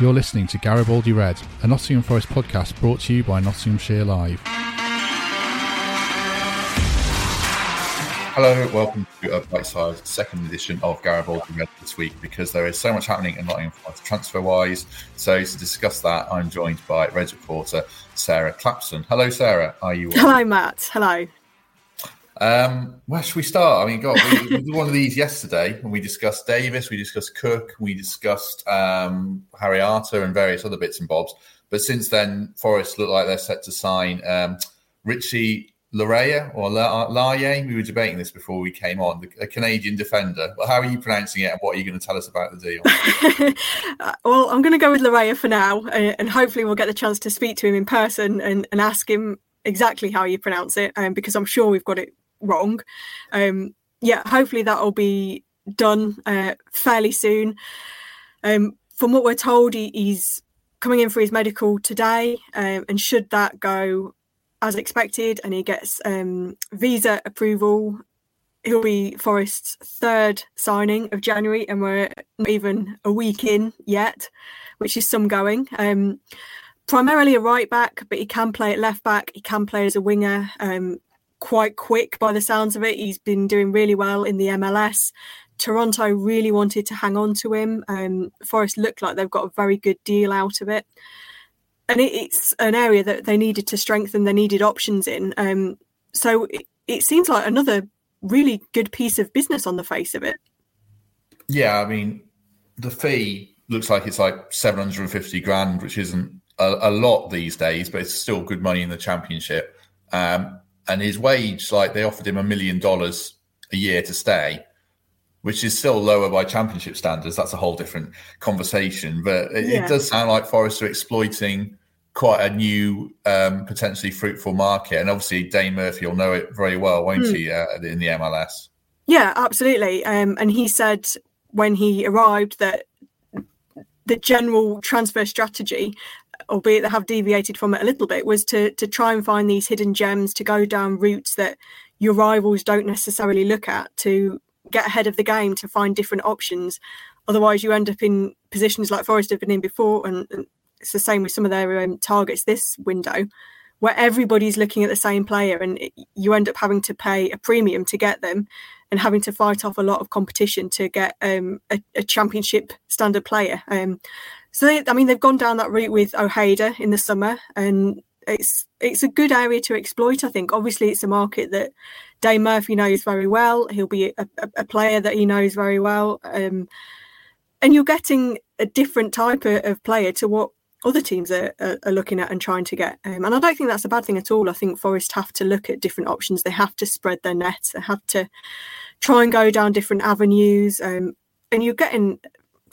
You're listening to Garibaldi Red, a Nottingham Forest podcast brought to you by Nottinghamshire Live. Hello, welcome to a bite-sized second edition of Garibaldi Red this week because there is so much happening in Nottingham Forest transfer-wise. So to discuss that, I'm joined by Red reporter Sarah Clapson. Hello, Sarah. Are you? Well? Hello, Matt. Hello. Um, where should we start? I mean, God, we, we, did one of these yesterday and we discussed Davis, we discussed Cook, we discussed um, Harry Arter and various other bits and bobs. But since then, Forest look like they're set to sign um, Richie Laryea or Laryea. We were debating this before we came on, the, a Canadian defender. Well, how are you pronouncing it and what are you going to tell us about the deal? well, I'm going to go with Laryea for now and hopefully we'll get the chance to speak to him in person and, and ask him exactly how you pronounce it um, because I'm sure we've got it wrong. Um, yeah, hopefully that will be done uh, fairly soon. Um, from what we're told, he, he's coming in for his medical today, um, and should that go as expected, and he gets um, visa approval, he'll be Forest's third signing of January, and we're not even a week in yet, which is some going. Um, primarily a right back, but he can play at left back. He can play as a winger. Um, quite quick by the sounds of it. He's been doing really well in the MLS. Toronto really wanted to hang on to him. Um, Forest looked like they've got a very good deal out of it. And it, it's an area that they needed to strengthen, they needed options in. Um, so it, it seems like another really good piece of business on the face of it. Yeah, I mean, the fee looks like it's like 750 grand, which isn't a, a lot these days, but it's still good money in the championship. Um, and his wage, like they offered him a million dollars a year to stay, which is still lower by championship standards. That's a whole different conversation. But it, yeah. it does sound like Forest are exploiting quite a new, um, potentially fruitful market. And obviously, Dane Murphy will know it very well, won't mm. he, uh, in the MLS? Yeah, absolutely. Um, and he said when he arrived that the general transfer strategy albeit they have deviated from it a little bit, was to to try and find these hidden gems, to go down routes that your rivals don't necessarily look at, to get ahead of the game, to find different options. Otherwise, you end up in positions like Forest have been in before, and, and it's the same with some of their um, targets this window, where everybody's looking at the same player, and it, you end up having to pay a premium to get them, and having to fight off a lot of competition to get um, a, a, championship standard player. Um, so they, I mean, they've gone down that route with Ojeda in the summer, and it's it's a good area to exploit. I think. Obviously, it's a market that Dane Murphy knows very well. He'll be a, a, a player that he knows very well, um, and you're getting a different type of, of player to what other teams are, are, are, looking at and trying to get. Um, and I don't think that's a bad thing at all. I think Forest have to look at different options. They have to spread their nets. They have to try and go down different avenues. Um, and you're getting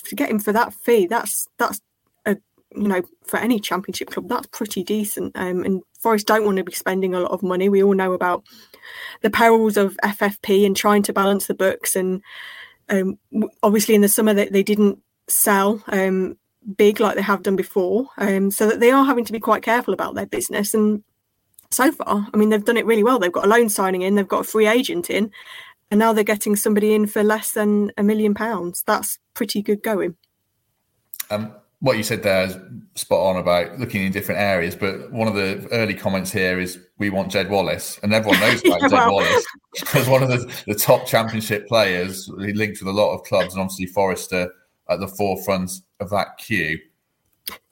to get him for that fee, that's that's a you know for any championship club that's pretty decent. Um, and Forest don't want to be spending a lot of money. We all know about the perils of FFP and trying to balance the books. And um, obviously in the summer they, they didn't sell um, big like they have done before, um, so that they are having to be quite careful about their business. And so far, I mean, they've done it really well. They've got a loan signing in, they've got a free agent in, and now they're getting somebody in for less than a million pounds. That's pretty good going. Um, what you said there is spot on about looking in different areas, but one of the early comments here is we want Jed Wallace, and everyone knows about yeah, Jed well. Wallace because one of the, the top championship players. He linked with a lot of clubs, and obviously Forrester at the forefront of that queue.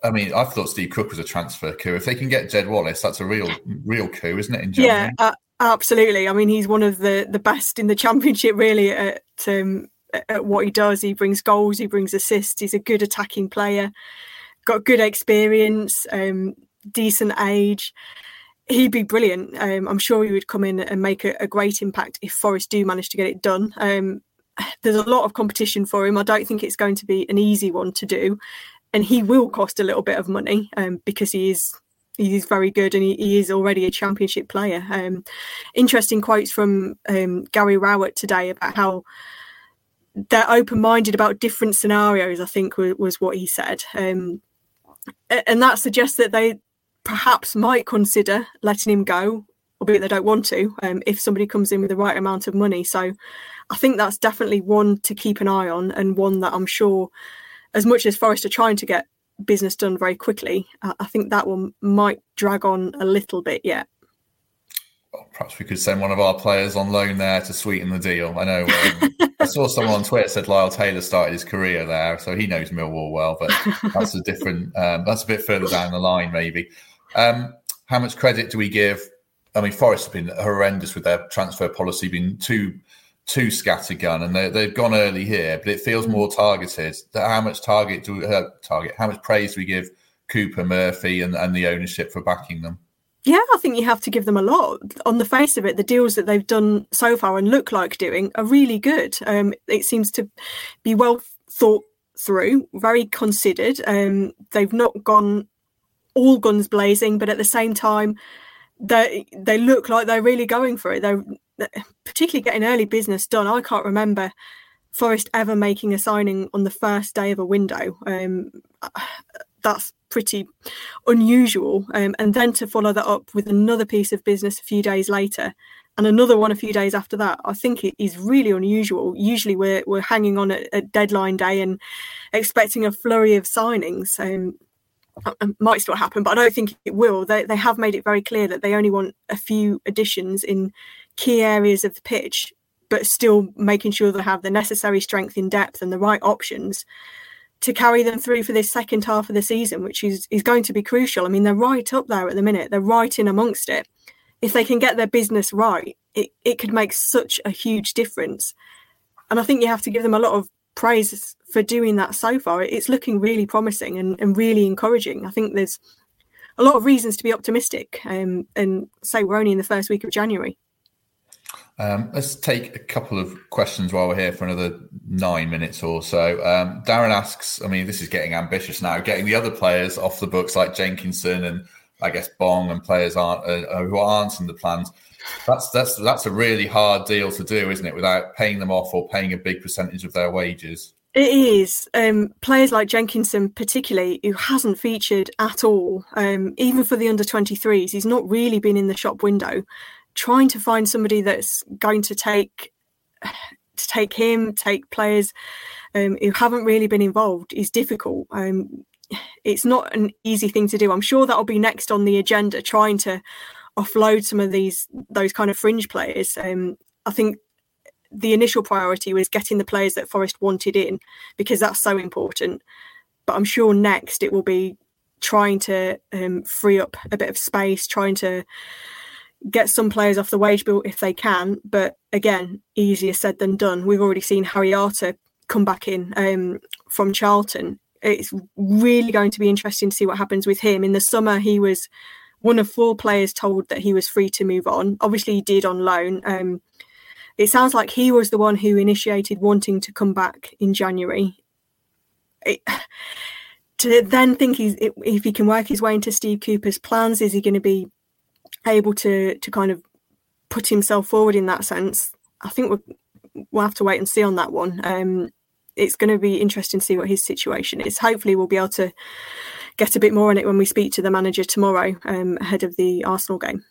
I mean, I thought Steve Cook was a transfer coup. If they can get Jed Wallace, that's a real, real coup, isn't it? In Germany? Yeah, uh, Absolutely. I mean, he's one of the the best in the championship, really, at, um, at what he does. He brings goals, he brings assists. He's a good attacking player, got good experience, um, decent age. He'd be brilliant. Um, I'm sure he would come in and make a, a, great impact if Forest do manage to get it done. Um, there's a lot of competition for him. I don't think it's going to be an easy one to do, and he will cost a little bit of money um, because he is he's very good and he, he, is already a championship player. Um, interesting quotes from um, Gary Rowett today about how they're open minded about different scenarios. I think was, was what he said, um, and that suggests that they perhaps might consider letting him go, albeit they don't want to, um, if somebody comes in with the right amount of money. So I think that's definitely one to keep an eye on, and one that I'm sure, as much as Forest are trying to get business done very quickly, I think that one might drag on a little bit yet. Well, perhaps we could send one of our players on loan there to sweeten the deal. I know um, I saw someone on Twitter said Lyle Taylor started his career there, so he knows Millwall well. But that's a different. Um, that's a bit further down the line, maybe. Um, how much credit do we give? I mean, Forest have been horrendous with their transfer policy, been too too scattergun, and they, they've gone early here, but it feels more targeted. How much target do we uh, target? How much praise do we give Cooper Murphy and, and the ownership for backing them? Yeah, I think you have to give them a lot. On the face of it, the deals that they've done so far and look like doing are really good. Um, it seems to be well thought through, very considered. Um, they've not gone all guns blazing, but at the same time, they they look like they're really going for it. They're particularly getting early business done. I can't remember Forest ever making a signing on the first day of a window. Um, that's pretty unusual. Um, and then to follow that up with another piece of business a few days later and another one a few days after that, I think it is really unusual. Usually we're, we're hanging on at, at deadline day and expecting a flurry of signings. Um, might still happen, but I don't think it will. They, they have made it very clear that they only want a few additions in key areas of the pitch, but still making sure they have the necessary strength in depth and the right options to carry them through for this second half of the season, which is, is going to be crucial. I mean, they're right up there at the minute, they're right in amongst it. If they can get their business right, it, it could make such a huge difference. And I think you have to give them a lot of praise for doing that so far. It's looking really promising and, and really encouraging. I think there's a lot of reasons to be optimistic. Um, and say we're only in the first week of January. Um, let's take a couple of questions while we're here for another nine minutes or so. Um, Darren asks, I mean, this is getting ambitious now, getting the other players off the books like Jenkinson and I guess Bong and players aren't uh, uh, who aren't in the plans. That's that's that's a really hard deal to do, isn't it? Without paying them off or paying a big percentage of their wages. It is. Um, players like Jenkinson, particularly, who hasn't featured at all, um, even for the under 23s, he's not really been in the shop window trying to find somebody that's going to take to take him, take players um, who haven't really been involved is difficult. Um, it's not an easy thing to do. I'm sure that'll be next on the agenda, trying to offload some of these those kind of fringe players. Um, I think the initial priority was getting the players that Forest wanted in because that's so important. But I'm sure next it will be trying to um, free up a bit of space, trying to get some players off the wage bill if they can. But again, easier said than done. We've already seen Harry Arter come back in um, from Charlton. It's really going to be interesting to see what happens with him. In the summer, he was one of four players told that he was free to move on. Obviously, he did on loan. Um, it sounds like he was the one who initiated wanting to come back in January. It, to then think he's if he can work his way into Steve Cooper's plans, is he going to be able to to kind of put himself forward in that sense. I think we'll, we'll have to wait and see on that one. Um, it's going to be interesting to see what his situation is. Hopefully, we'll be able to get a bit more on it when we speak to the manager tomorrow um, ahead of the Arsenal game.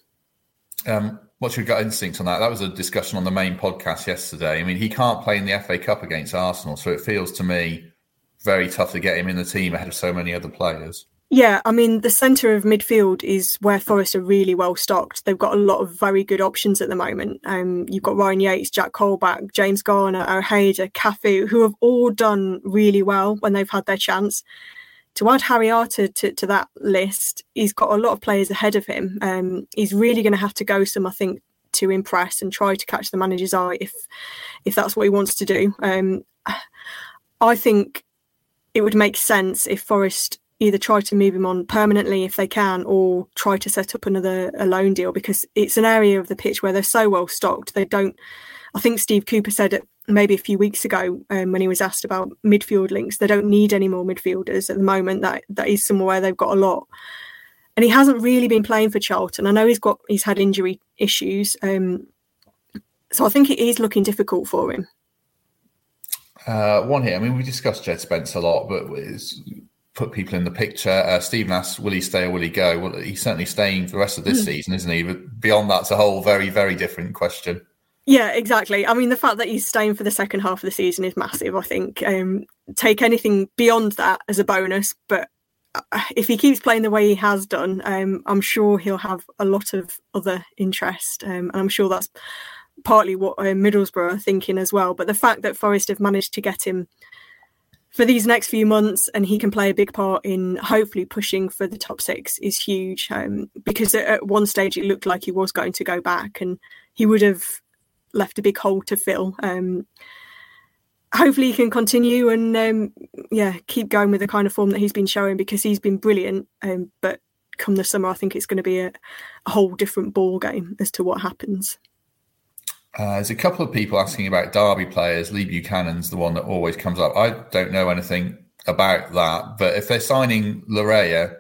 Um, what's your gut instinct on that? That was a discussion on the main podcast yesterday. I mean, he can't play in the FA Cup against Arsenal, so it feels to me very tough to get him in the team ahead of so many other players. Yeah, I mean, the centre of midfield is where Forest are really well stocked. They've got a lot of very good options at the moment. Um, you've got Ryan Yates, Jack Colback, James Garner, Ojeda, Cafu, who have all done really well when they've had their chance. To add Harry Arter to, to that list, he's got a lot of players ahead of him. Um, he's really going to have to go some, I think, to impress and try to catch the manager's eye if if that's what he wants to do. Um, I think it would make sense if Forest either try to move him on permanently if they can or try to set up another a loan deal because it's an area of the pitch where they're so well stocked they don't i think steve cooper said it maybe a few weeks ago um, when he was asked about midfield links they don't need any more midfielders at the moment. That that is somewhere they've got a lot. And he hasn't really been playing for charlton. I know he's got he's had injury issues um, so i think it is looking difficult for him. Uh, one here. I mean, we discussed Jed Spence a lot, but it's put people in the picture. Uh, Stephen asks, will he stay or will he go? Well, he's certainly staying for the rest of this mm. season, isn't he? But beyond that's a whole very, very different question. Yeah, exactly. I mean, the fact that he's staying for the second half of the season is massive. I think um, take anything beyond that as a bonus, but uh, if he keeps playing the way he has done, um, I'm sure he'll have a lot of other interest, um, and I'm sure that's partly what uh, Middlesbrough are thinking as well. But the fact that Forest have managed to get him for these next few months and he can play a big part in hopefully pushing for the top six is huge um, because at one stage it looked like he was going to go back and he would have left a big hole to fill. Um, hopefully he can continue and um, yeah keep going with the kind of form that he's been showing because he's been brilliant. Um, but come the summer, I think it's going to be a, a whole different ball game as to what happens. Uh, there's a couple of people asking about Derby players. Lee Buchanan's the one that always comes up. I don't know anything about that, but if they're signing Laryea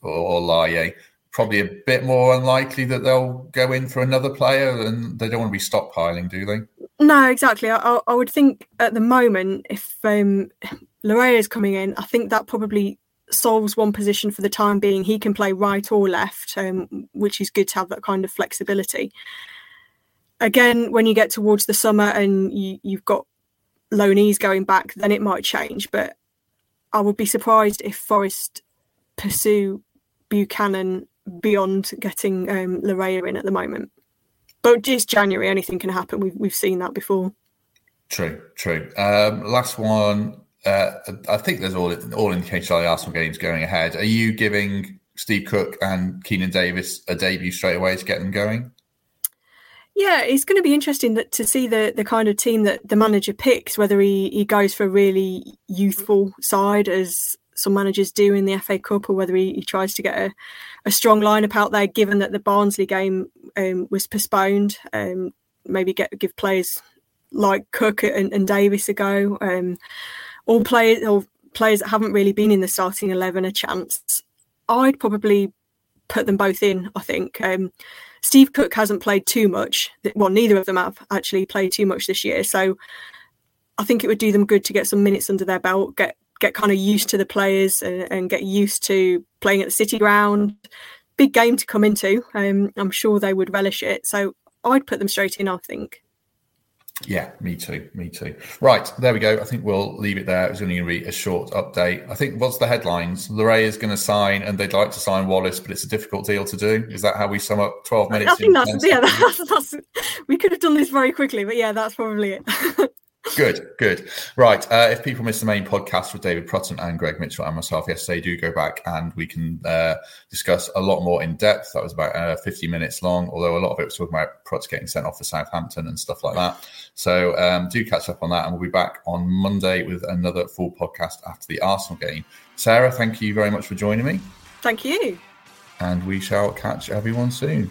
or, or probably a bit more unlikely that they'll go in for another player, and they don't want to be stockpiling, do they? No, exactly. I, I would think at the moment, if um, Laryea is coming in, I think that probably solves one position for the time being. He can play right or left, um, which is good to have that kind of flexibility again, when you get towards the summer and you, you've got loanees going back, then it might change. But I would be surprised if Forest pursue Buchanan beyond getting um, Laryea in at the moment. But just January, anything can happen. We've we've seen that before. True, true. Um, last one. Uh, I think there's all all indications of the Arsenal games going ahead. Are you giving Steve Cook and Keinan Davis a debut straight away to get them going? Yeah, it's going to be interesting that, to see the the kind of team that the manager picks. Whether he, he goes for a really youthful side, as some managers do in the FA Cup, or whether he, he tries to get a, a strong lineup out there. Given that the Barnsley game um, was postponed, um, maybe get give players like Cook and, and Davis a go. Um, all players or players that haven't really been in the starting eleven a chance. I'd probably put them both in. I think. Um, Steve Cook hasn't played too much. Well, neither of them have actually played too much this year. So I think it would do them good to get some minutes under their belt, get get kind of used to the players and, and get used to playing at the City Ground. Big game to come into. Um, I'm sure they would relish it. So I'd put them straight in. I think. Yeah, me too. Me too. Right, there we go. I think we'll leave it there. It was only going to be a short update. I think what's the headlines? Laryea is going to sign, and they'd like to sign Wallace, but it's a difficult deal to do. Is that how we sum up twelve minutes? I think that's yeah. That's, that's, we could have done this very quickly, but yeah, that's probably it. Good, good. Right. Uh, if people missed the main podcast with David Prutton and Greg Mitchell and myself yesterday, do go back and we can uh, discuss a lot more in depth. That was about uh, 50 minutes long, although a lot of it was talking about Prutz getting sent off for Southampton and stuff like that. So um, do catch up on that, and we'll be back on Monday with another full podcast after the Arsenal game. Sarah, thank you very much for joining me. Thank you. And we shall catch everyone soon.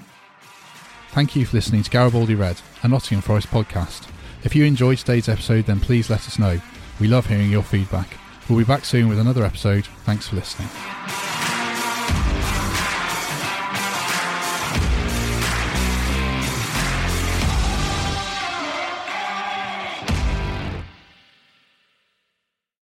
Thank you for listening to Garibaldi Red, a Nottingham Forest podcast. If you enjoyed today's episode, then please let us know. We love hearing your feedback. We'll be back soon with another episode. Thanks for listening.